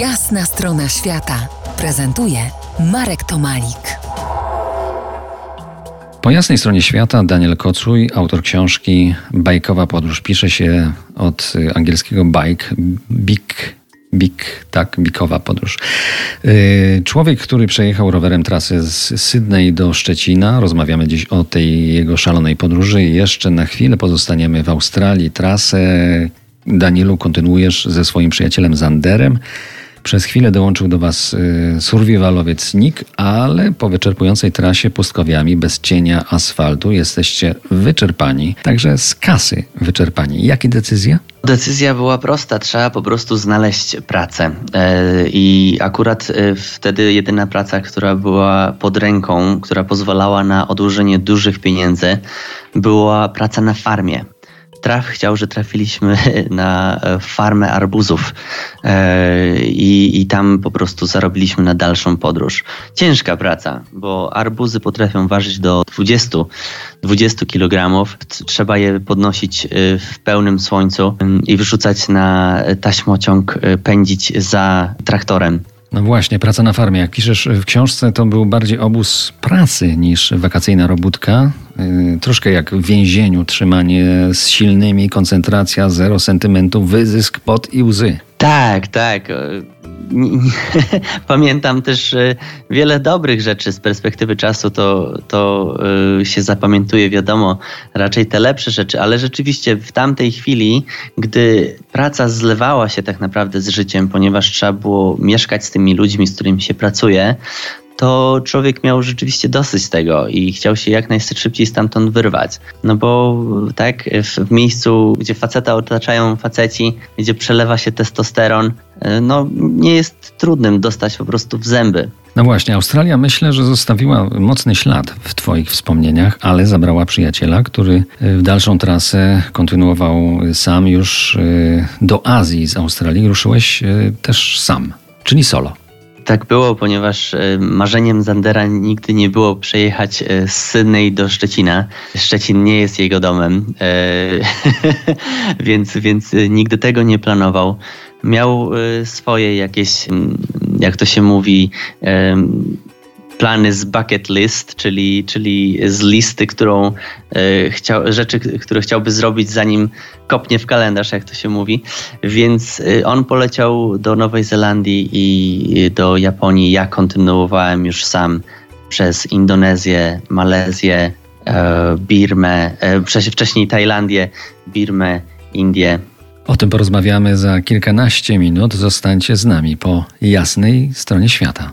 Jasna strona świata prezentuje Marek Tomalik. Po jasnej stronie świata Daniel Kocuj, autor książki Bajkowa podróż. Pisze się od angielskiego bike, big, big, tak, bikowa podróż. Yy, człowiek, który przejechał rowerem trasę z Sydney do Szczecina. Rozmawiamy dziś o tej jego szalonej podróży. Jeszcze na chwilę pozostaniemy w Australii. Trasę Danielu kontynuujesz ze swoim przyjacielem Zanderem. Przez chwilę dołączył do Was y, survivalowiec Nick, ale po wyczerpującej trasie pustkowiami bez cienia asfaltu jesteście wyczerpani, także z kasy wyczerpani. Jakie decyzja? Decyzja była prosta, trzeba po prostu znaleźć pracę. E, I akurat e, wtedy jedyna praca, która była pod ręką, która pozwalała na odłożenie dużych pieniędzy, była praca na farmie traf chciał, że trafiliśmy na e, farmę arbuzów e, i, i tam po prostu zarobiliśmy na dalszą podróż. Ciężka praca, bo arbuzy potrafią ważyć do 20, 20 kg. Trzeba je podnosić e, w pełnym słońcu i wyrzucać na taśmociąg, pędzić za traktorem. No właśnie, praca na farmie. Jak piszesz w książce, to był bardziej obóz pracy niż wakacyjna robótka. Yy, troszkę jak w więzieniu, trzymanie z silnymi, koncentracja, zero sentymentów, wyzysk, pot i łzy. Tak, tak. Pamiętam też e, wiele dobrych rzeczy z perspektywy czasu, to, to e, się zapamiętuje, wiadomo, raczej te lepsze rzeczy, ale rzeczywiście w tamtej chwili, gdy praca zlewała się tak naprawdę z życiem, ponieważ trzeba było mieszkać z tymi ludźmi, z którymi się pracuje, to człowiek miał rzeczywiście dosyć tego i chciał się jak najszybciej stamtąd wyrwać. No bo tak, w, miejscu, gdzie faceta otaczają faceci, gdzie przelewa się testosteron, e, no nie jest trudnym dostać po prostu w zęby. No właśnie, Australia myślę, że zostawiła mocny ślad w Twoich wspomnieniach, ale zabrała przyjaciela, który w dalszą trasę kontynuował sam już e, do Azji z Australii. Ruszyłeś e, też sam, czyli solo. Tak było, ponieważ e, marzeniem Zandera nigdy nie było przejechać e, z Sydney do Szczecina. Szczecin nie jest jego domem, e, więc, więc nigdy tego nie planował. Miał swoje jakieś, jak to się mówi, plany z bucket list, czyli, czyli z listy, którą e, chciał, rzeczy, które chciałby zrobić zanim kopnie w kalendarz, jak to się mówi. Więc e, on poleciał do Nowej Zelandii i do Japonii. Ja kontynuowałem już sam przez Indonezję, Malezję, e, Birmę, wcześniej Tajlandię, Birmę, Indię. O tym porozmawiamy za kilkanaście minut. Zostańcie z nami po jasnej stronie świata.